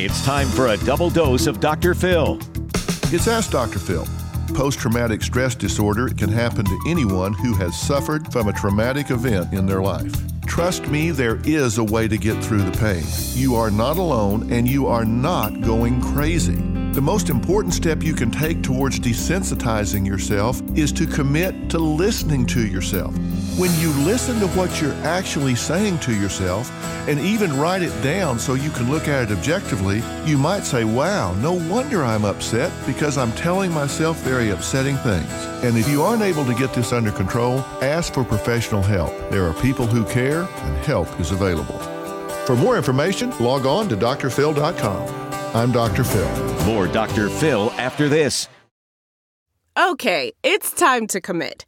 It's time for a double dose of Dr. Phil. It's Ask Dr. Phil. Post traumatic stress disorder can happen to anyone who has suffered from a traumatic event in their life. Trust me, there is a way to get through the pain. You are not alone and you are not going crazy. The most important step you can take towards desensitizing yourself is to commit to listening to yourself. When you listen to what you're actually saying to yourself and even write it down so you can look at it objectively, you might say, Wow, no wonder I'm upset because I'm telling myself very upsetting things. And if you aren't able to get this under control, ask for professional help. There are people who care and help is available. For more information, log on to drphil.com. I'm Dr. Phil. More Dr. Phil after this. Okay, it's time to commit.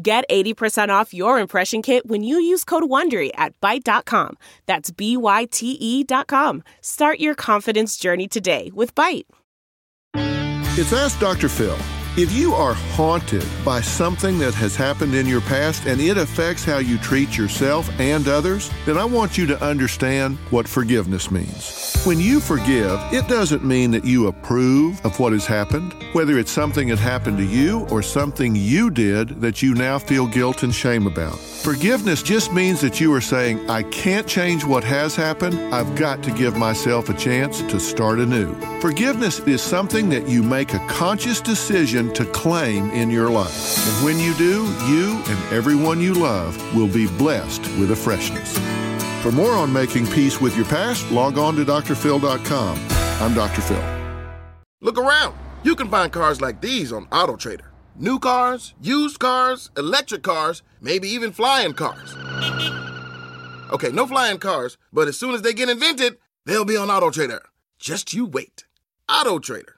Get 80% off your impression kit when you use code WONDERY at Byte.com. That's B-Y-T-E dot com. Start your confidence journey today with Byte. It's Ask Dr. Phil. If you are haunted by something that has happened in your past and it affects how you treat yourself and others, then I want you to understand what forgiveness means. When you forgive, it doesn't mean that you approve of what has happened, whether it's something that happened to you or something you did that you now feel guilt and shame about. Forgiveness just means that you are saying, I can't change what has happened. I've got to give myself a chance to start anew. Forgiveness is something that you make a conscious decision to claim in your life. And when you do, you and everyone you love will be blessed with a freshness. For more on making peace with your past, log on to drphil.com. I'm Dr. Phil. Look around. You can find cars like these on AutoTrader. New cars, used cars, electric cars, maybe even flying cars. Okay, no flying cars, but as soon as they get invented, they'll be on AutoTrader. Just you wait. AutoTrader.